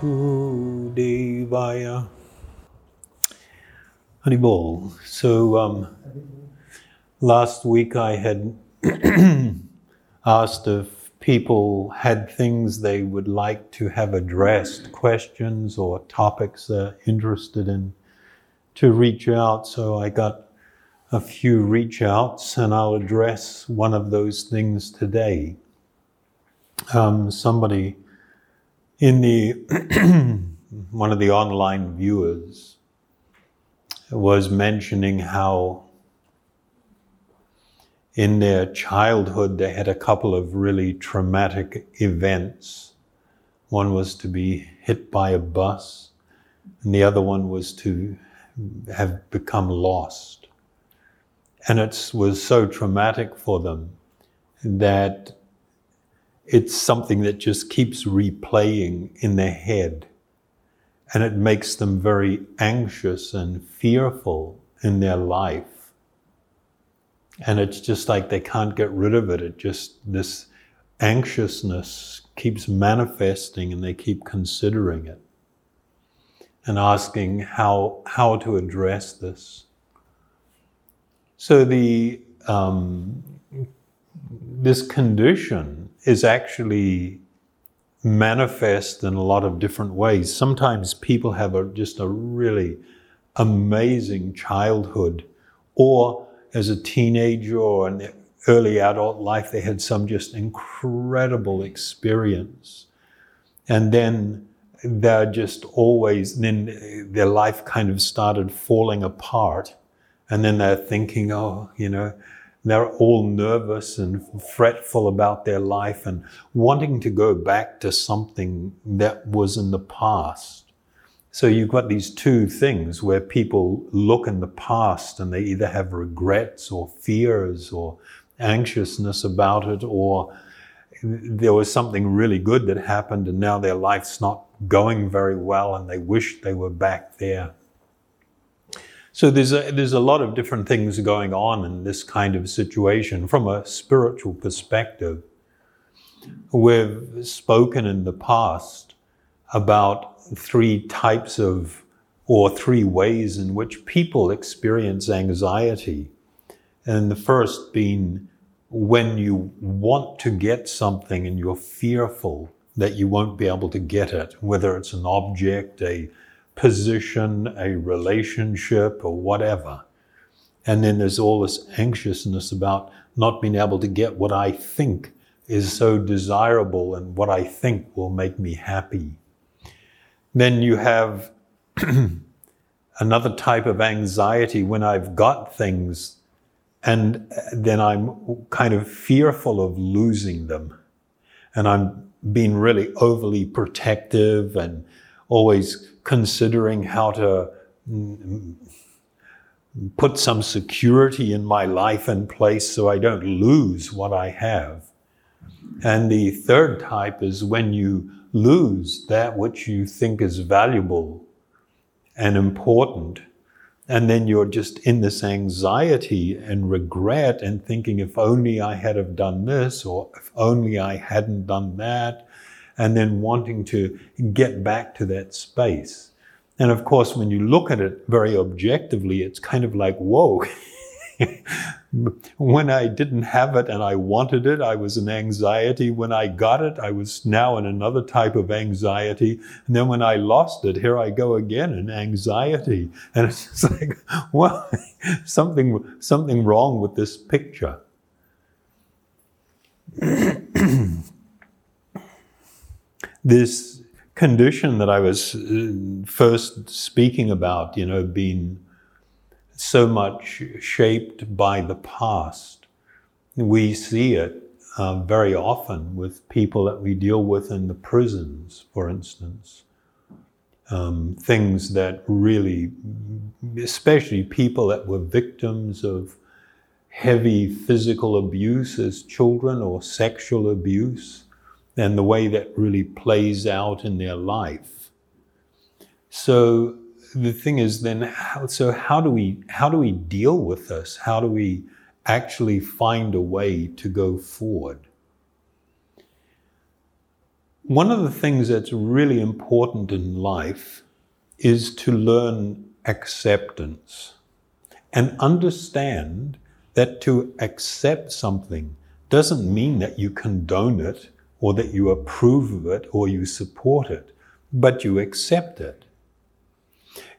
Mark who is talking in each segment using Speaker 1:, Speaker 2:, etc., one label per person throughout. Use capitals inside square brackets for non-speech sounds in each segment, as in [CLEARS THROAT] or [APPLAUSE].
Speaker 1: Vasudevaya. Haribol. So um, last week I had [CLEARS THROAT] asked if people had things they would like to have addressed, questions or topics they're interested in, to reach out. So I got a few reach outs and I'll address one of those things today. Um, somebody in the [CLEARS THROAT] one of the online viewers was mentioning how in their childhood they had a couple of really traumatic events. One was to be hit by a bus, and the other one was to have become lost. And it was so traumatic for them that it's something that just keeps replaying in their head. And it makes them very anxious and fearful in their life. And it's just like they can't get rid of it. It just, this anxiousness keeps manifesting and they keep considering it and asking how, how to address this. So the, um, this condition is actually manifest in a lot of different ways. Sometimes people have a, just a really amazing childhood, or as a teenager or their early adult life, they had some just incredible experience. And then they're just always, then their life kind of started falling apart. And then they're thinking, oh, you know, they're all nervous and fretful about their life and wanting to go back to something that was in the past. So you've got these two things where people look in the past and they either have regrets or fears or anxiousness about it, or there was something really good that happened and now their life's not going very well and they wish they were back there. So there's a, there's a lot of different things going on in this kind of situation from a spiritual perspective. We've spoken in the past about three types of, or three ways in which people experience anxiety. And the first being when you want to get something and you're fearful that you won't be able to get it, whether it's an object, a position, a relationship, or whatever. And then there's all this anxiousness about not being able to get what I think is so desirable and what I think will make me happy. Then you have [CLEARS THROAT] another type of anxiety when I've got things and then I'm kind of fearful of losing them. And I'm being really overly protective and always considering how to put some security in my life in place so I don't lose what I have. And the third type is when you lose that which you think is valuable and important. And then you're just in this anxiety and regret and thinking, if only I had have done this, or if only I hadn't done that and then wanting to get back to that space. And of course, when you look at it very objectively, it's kind of like, whoa. [LAUGHS] when I didn't have it and I wanted it, I was in anxiety. When I got it, I was now in another type of anxiety. And then when I lost it, here I go again in anxiety. And it's just like, [LAUGHS] well, something, something wrong with this picture. This condition that I was uh, first speaking about, you know, being so much shaped by the past. We see it uh, very often with people that we deal with in the prisons, for instance. Um, things that really, especially people that were victims of heavy physical abuse as children or sexual abuse and the way that really plays out in their life. So the thing is then how, so how do we how do we deal with this? How do we actually find a way to go forward? one of the things that's really important in life is to learn acceptance and understand that to accept something doesn't mean that you condone it or that you approve of it or you support it, but you accept it.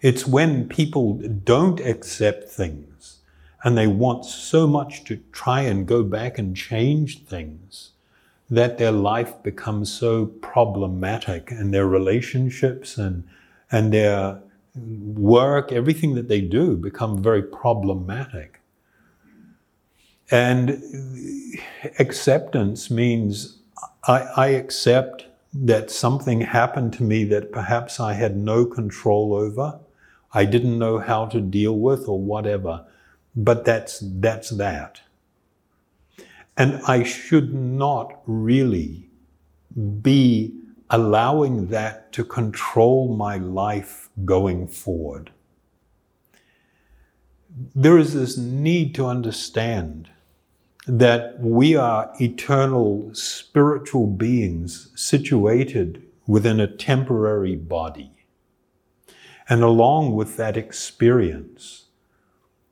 Speaker 1: It's when people don't accept things and they want so much to try and go back and change things that their life becomes so problematic and their relationships and, and their work, everything that they do become very problematic. And acceptance means I, I, accept that something happened to me that perhaps I had no control over, I didn't know how to deal with, or whatever. But that's, that's that. And I should not really be allowing that to control my life going forward. There is this need to understand that we are eternal spiritual beings situated within a temporary body. And along with that experience,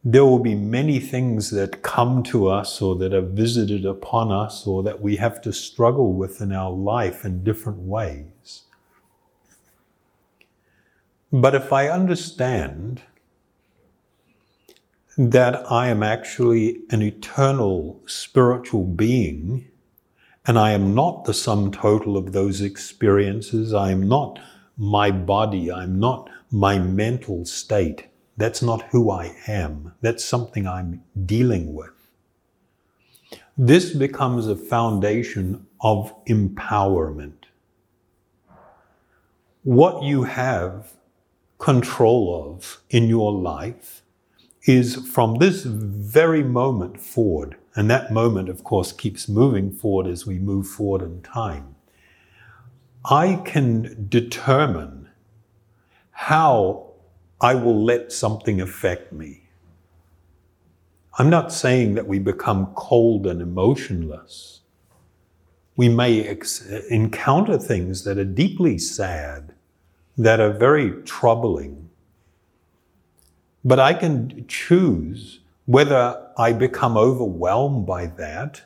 Speaker 1: there will be many things that come to us or that are visited upon us or that we have to struggle with in our life in different ways. But if I understand that I am actually an eternal spiritual being, and I am not the sum total of those experiences. I am not my body. I'm not my mental state. That's not who I am. That's something I'm dealing with. This becomes a foundation of empowerment. What you have control of in your life is from this very moment forward, and that moment, of course, keeps moving forward as we move forward in time. I can determine how I will let something affect me. I'm not saying that we become cold and emotionless. We may ex- encounter things that are deeply sad, that are very troubling, but I can choose whether I become overwhelmed by that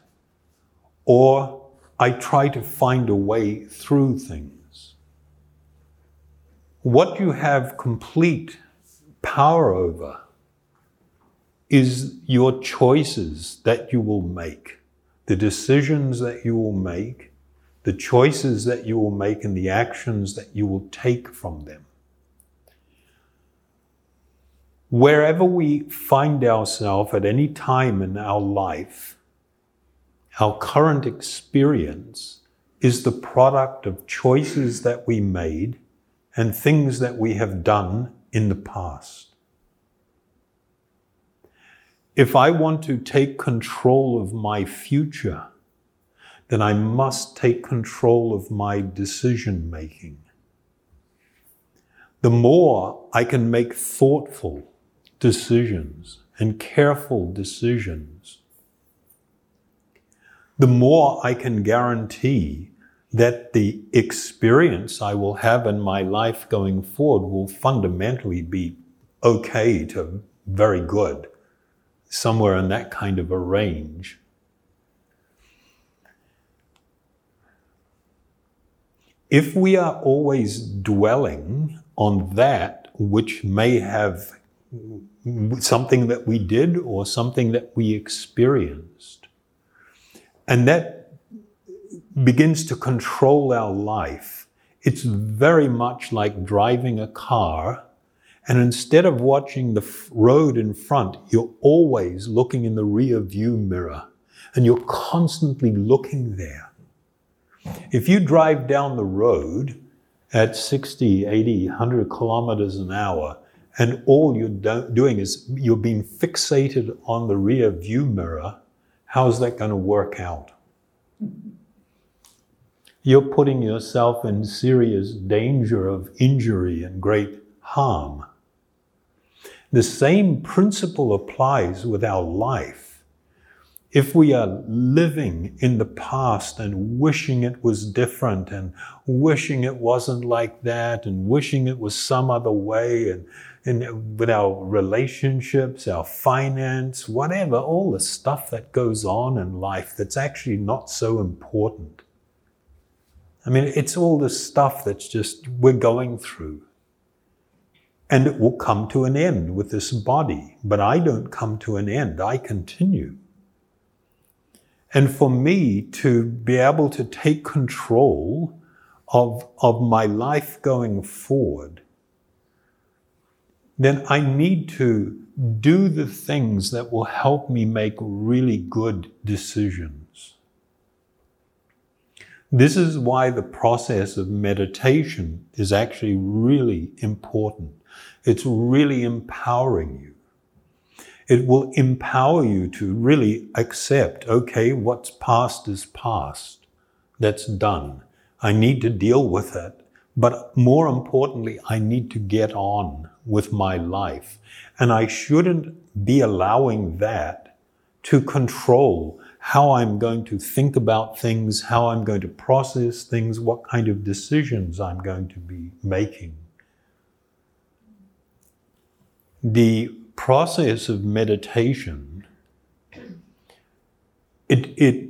Speaker 1: or I try to find a way through things. What you have complete power over is your choices that you will make, the decisions that you will make, the choices that you will make, and the actions that you will take from them wherever we find ourselves at any time in our life, our current experience is the product of choices that we made and things that we have done in the past. If I want to take control of my future, then I must take control of my decision making. The more I can make thoughtful, decisions and careful decisions, the more I can guarantee that the experience I will have in my life going forward will fundamentally be okay to very good, somewhere in that kind of a range. If we are always dwelling on that which may have something that we did or something that we experienced. And that begins to control our life. It's very much like driving a car, and instead of watching the road in front, you're always looking in the rear view mirror, and you're constantly looking there. If you drive down the road at 60, 80, 100 kilometers an hour, and all you're do- doing is you're being fixated on the rear view mirror, how's that going to work out? You're putting yourself in serious danger of injury and great harm. The same principle applies with our life. if we are living in the past and wishing it was different and wishing it wasn't like that and wishing it was some other way and, and with our relationships, our finance, whatever, all the stuff that goes on in life that's actually not so important. I mean, it's all the stuff that's just we're going through. And it will come to an end with this body. But I don't come to an end, I continue. And for me to be able to take control of, of my life going forward, then I need to do the things that will help me make really good decisions. This is why the process of meditation is actually really important. It's really empowering you. It will empower you to really accept, okay, what's past is past. That's done. I need to deal with it. But more importantly, I need to get on with my life. And I shouldn't be allowing that to control how I'm going to think about things, how I'm going to process things, what kind of decisions I'm going to be making. The process of meditation, it, it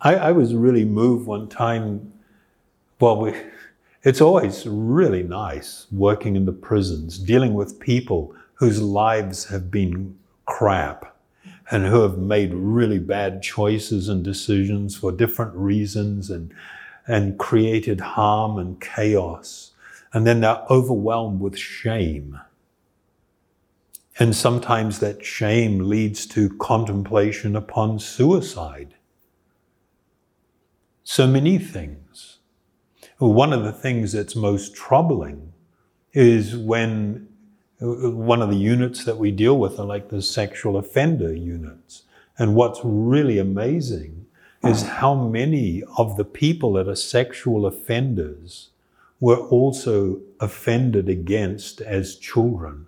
Speaker 1: I, I was really moved one time. Well, we, it's always really nice working in the prisons, dealing with people whose lives have been crap and who have made really bad choices and decisions for different reasons and, and created harm and chaos. And then they're overwhelmed with shame and sometimes that shame leads to contemplation upon suicide. So many things. One of the things that's most troubling is when uh, one of the units that we deal with are like the sexual offender units. And what's really amazing is how many of the people that are sexual offenders were also offended against as children.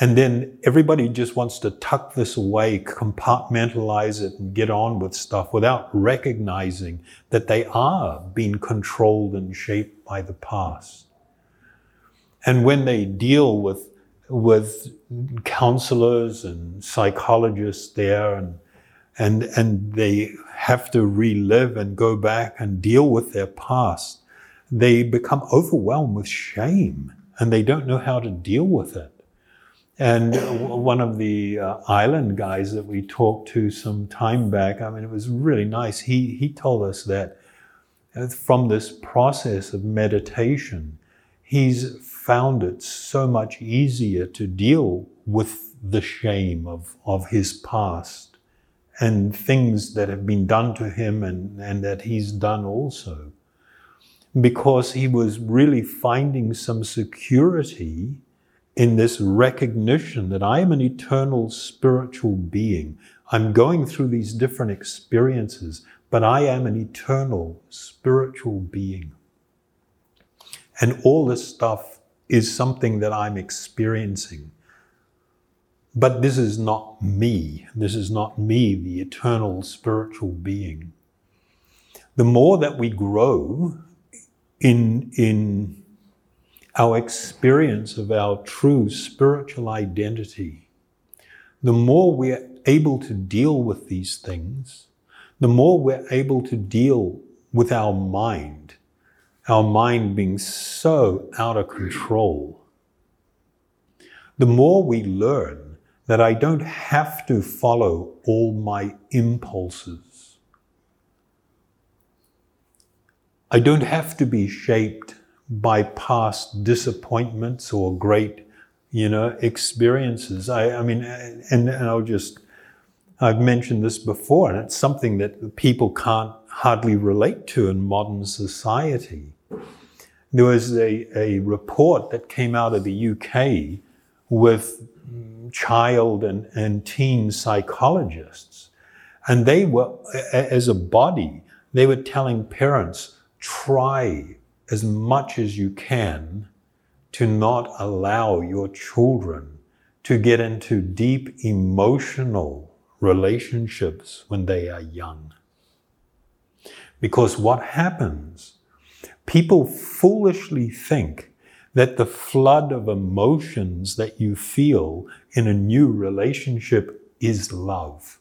Speaker 1: And then everybody just wants to tuck this away, compartmentalize it, and get on with stuff without recognizing that they are being controlled and shaped by the past. And when they deal with, with counselors and psychologists there and, and, and they have to relive and go back and deal with their past, they become overwhelmed with shame and they don't know how to deal with it. And one of the uh, island guys that we talked to some time back, I mean, it was really nice. He, he told us that uh, from this process of meditation, he's found it so much easier to deal with the shame of, of his past and things that have been done to him and, and that he's done also. Because he was really finding some security in this recognition that I am an eternal spiritual being. I'm going through these different experiences, but I am an eternal spiritual being. And all this stuff is something that I'm experiencing. But this is not me. This is not me, the eternal spiritual being. The more that we grow in, in our experience of our true spiritual identity, the more we're able to deal with these things, the more we're able to deal with our mind, our mind being so out of control, the more we learn that I don't have to follow all my impulses. I don't have to be shaped by past disappointments or great, you know, experiences. I, I mean, and, and I'll just, I've mentioned this before, and it's something that people can't hardly relate to in modern society. There was a, a report that came out of the UK with child and, and teen psychologists. And they were, as a body, they were telling parents, try as much as you can to not allow your children to get into deep emotional relationships when they are young. Because what happens, people foolishly think that the flood of emotions that you feel in a new relationship is love.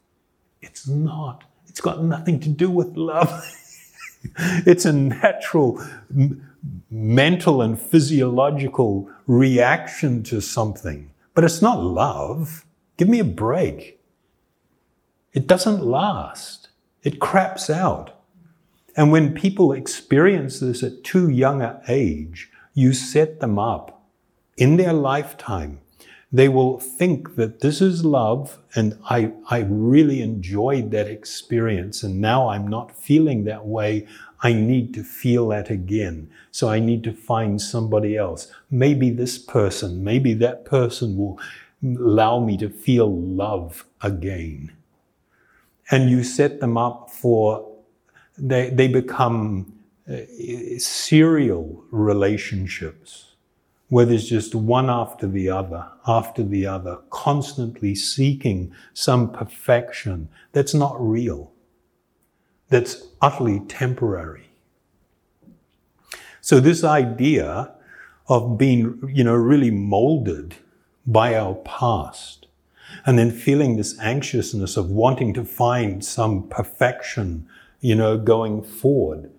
Speaker 1: It's not. It's got nothing to do with love. [LAUGHS] [LAUGHS] it's a natural m- mental and physiological reaction to something, but it's not love. Give me a break. It doesn't last. It craps out. And when people experience this at too young an age, you set them up in their lifetime. They will think that this is love and I, I really enjoyed that experience and now I'm not feeling that way. I need to feel that again. So I need to find somebody else. Maybe this person, maybe that person will allow me to feel love again. And you set them up for they, they become uh, serial relationships where there's just one after the other, after the other, constantly seeking some perfection that's not real, that's utterly temporary. So this idea of being, you know, really molded by our past and then feeling this anxiousness of wanting to find some perfection you know, going forward.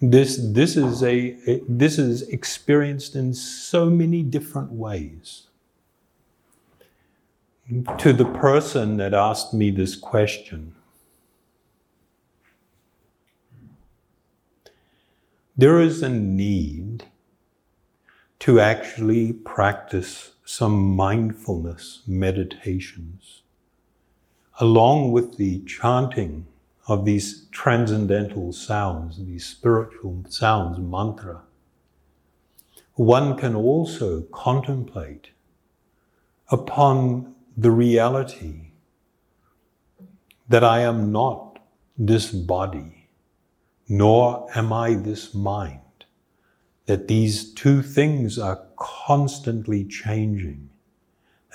Speaker 1: This, this, is a, this is experienced in so many different ways. To the person that asked me this question, there is a need to actually practice some mindfulness meditations along with the chanting of these transcendental sounds, these spiritual sounds, mantra, one can also contemplate upon the reality that I am not this body, nor am I this mind, that these two things are constantly changing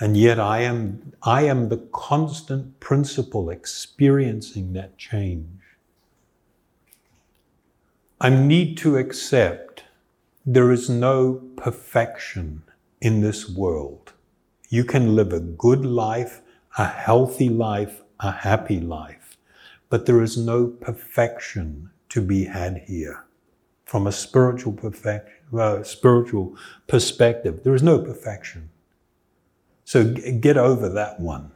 Speaker 1: and yet I am, I am the constant principle experiencing that change. I need to accept there is no perfection in this world. You can live a good life, a healthy life, a happy life, but there is no perfection to be had here. From a spiritual perfection, uh, spiritual perspective, there is no perfection. So get over that one.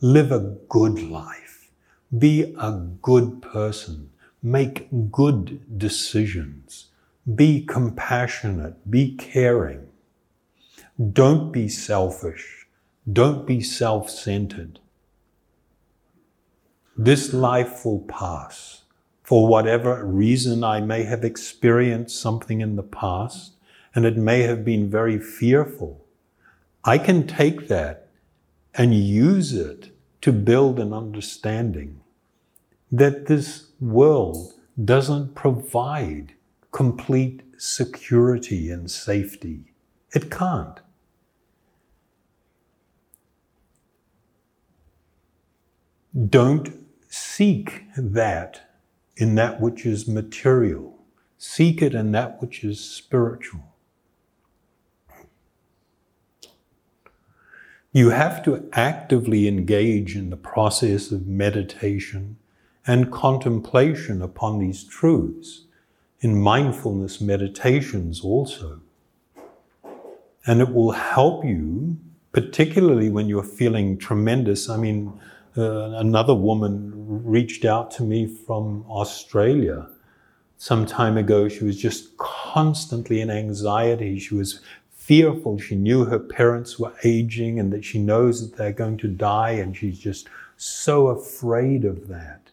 Speaker 1: Live a good life. Be a good person. Make good decisions. Be compassionate. Be caring. Don't be selfish. Don't be self centered. This life will pass. For whatever reason, I may have experienced something in the past, and it may have been very fearful. I can take that and use it to build an understanding that this world doesn't provide complete security and safety. It can't. Don't seek that in that which is material. Seek it in that which is spiritual. You have to actively engage in the process of meditation and contemplation upon these truths, in mindfulness meditations also. And it will help you, particularly when you're feeling tremendous. I mean, uh, another woman reached out to me from Australia some time ago. She was just constantly in anxiety. She was fearful. She knew her parents were aging and that she knows that they're going to die, and she's just so afraid of that.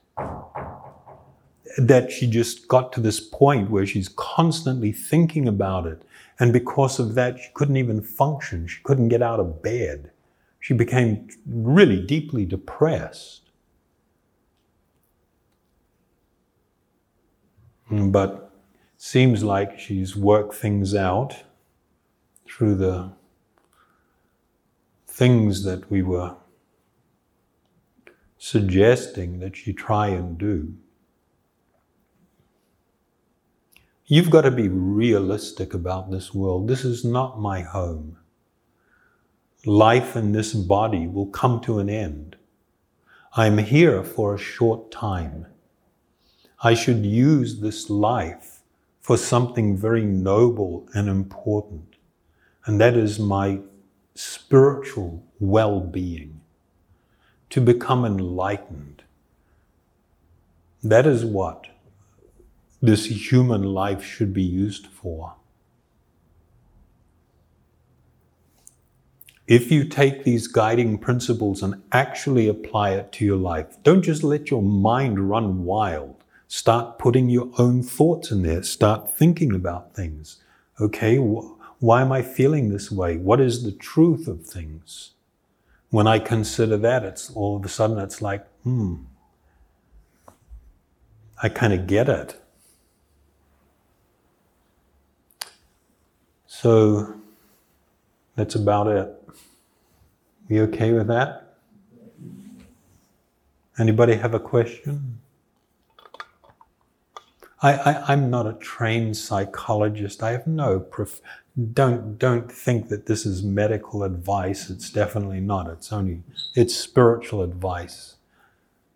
Speaker 1: That she just got to this point where she's constantly thinking about it. And because of that, she couldn't even function. She couldn't get out of bed. She became really deeply depressed. But seems like she's worked things out through the things that we were suggesting that you try and do. You've got to be realistic about this world. This is not my home. Life in this body will come to an end. I'm here for a short time. I should use this life for something very noble and important, and that is my spiritual well being, to become enlightened. That is what this human life should be used for. If you take these guiding principles and actually apply it to your life, don't just let your mind run wild. Start putting your own thoughts in there. Start thinking about things. Okay, wh- why am I feeling this way? What is the truth of things? When I consider that, it's all of a sudden it's like, hmm, I kind of get it. So that's about it. You okay with that? Anybody have a question? I, I, am not a trained psychologist. I have no prof- don't don't think that this is medical advice. It's definitely not. It's only it's spiritual advice.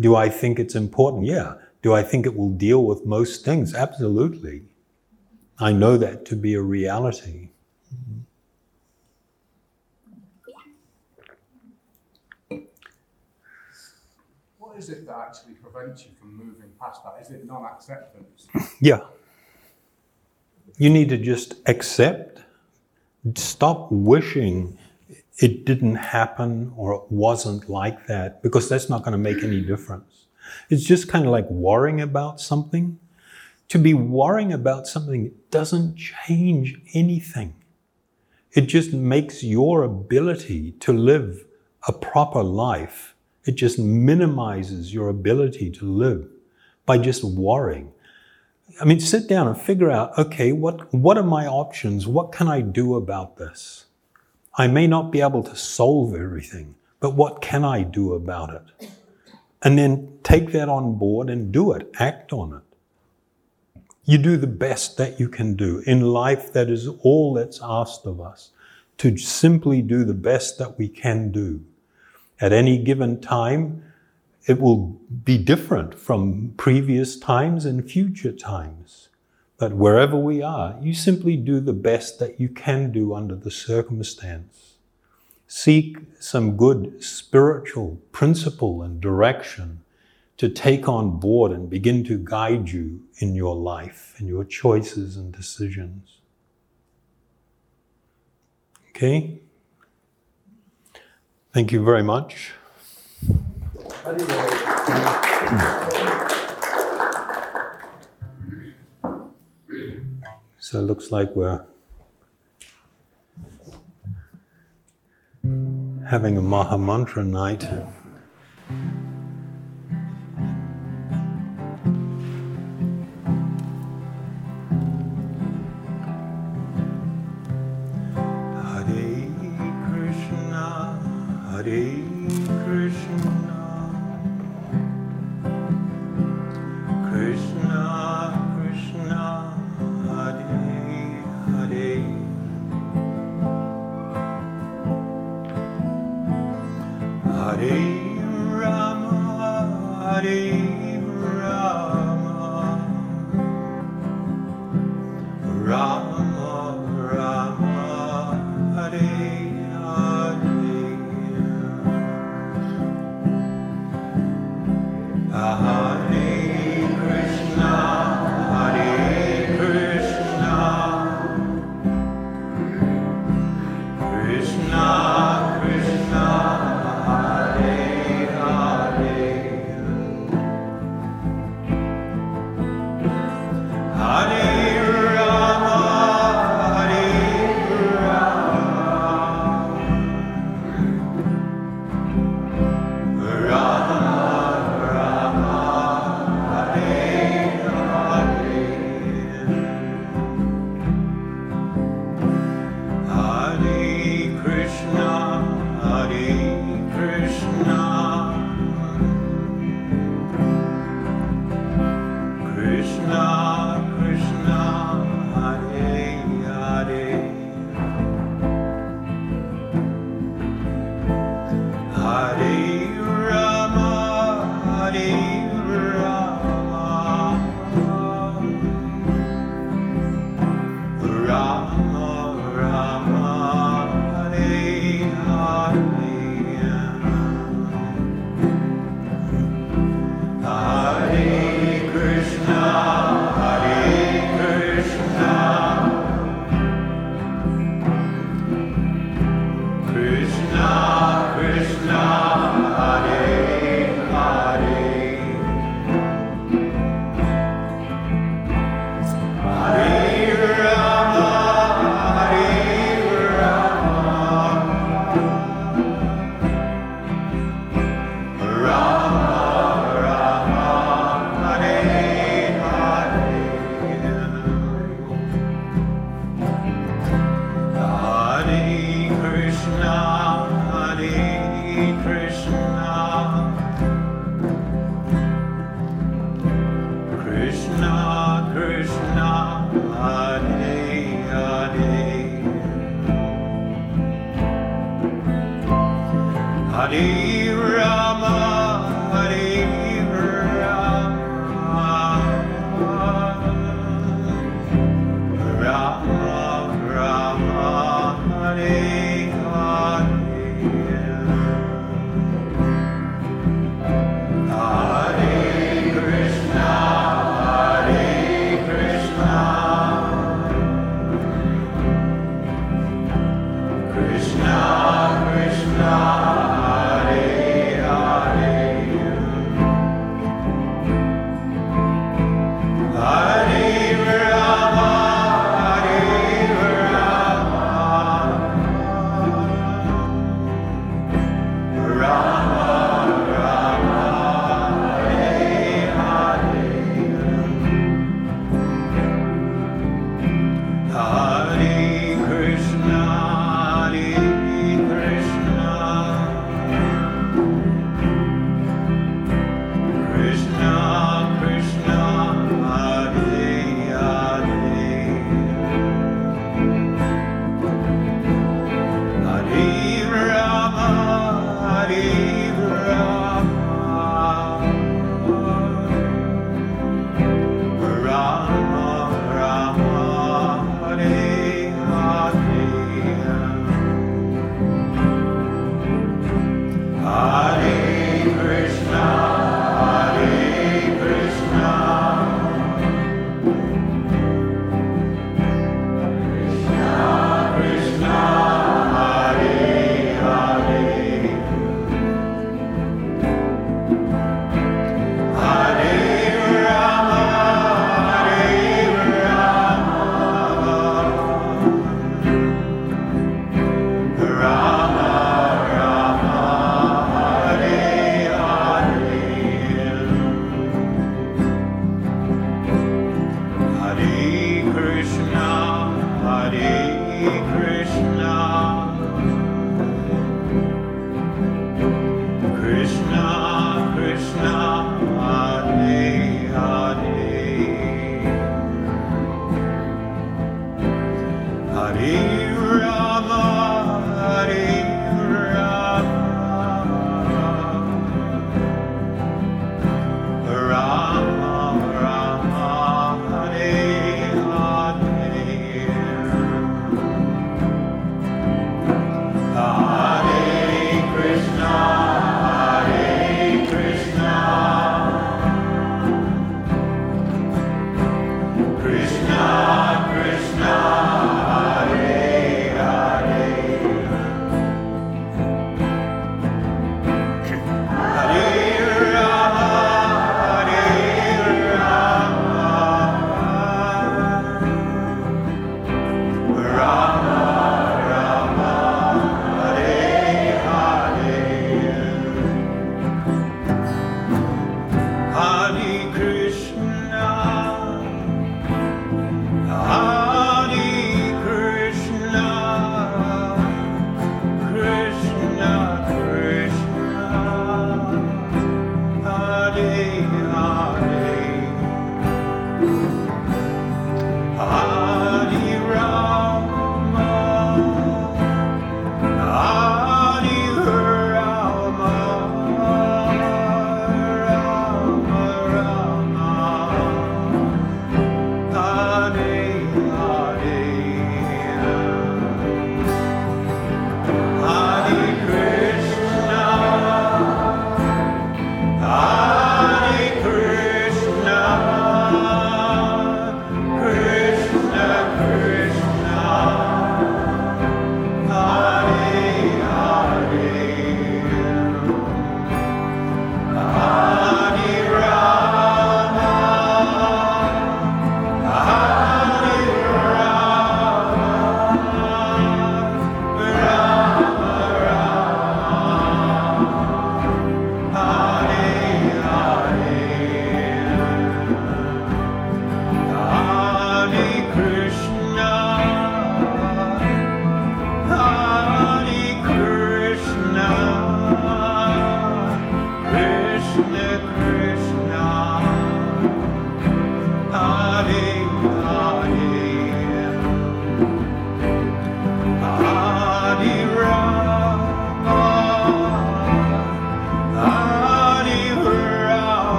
Speaker 1: Do I think it's important? Yeah. Do I think it will deal with most things? Absolutely. I know that to be a reality.
Speaker 2: What is it that actually prevents you from moving past that? Is it non acceptance?
Speaker 1: Yeah. You need to just accept, stop wishing it didn't happen or it wasn't like that because that's not going to make any difference. It's just kind of like worrying about something to be worrying about something doesn't change anything. It just makes your ability to live a proper life, it just minimizes your ability to live by just worrying. I mean, sit down and figure out okay, what, what are my options? What can I do about this? I may not be able to solve everything, but what can I do about it? And then take that on board and do it, act on it. You do the best that you can do. In life, that is all that's asked of us to simply do the best that we can do. At any given time, it will be different from previous times and future times. But wherever we are, you simply do the best that you can do under the circumstance. Seek some good spiritual principle and direction to take on board and begin to guide you in your life and your choices and decisions. Okay? Thank you very much. So it looks like we're having a Maha Mantra night. You.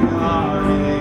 Speaker 1: Amen.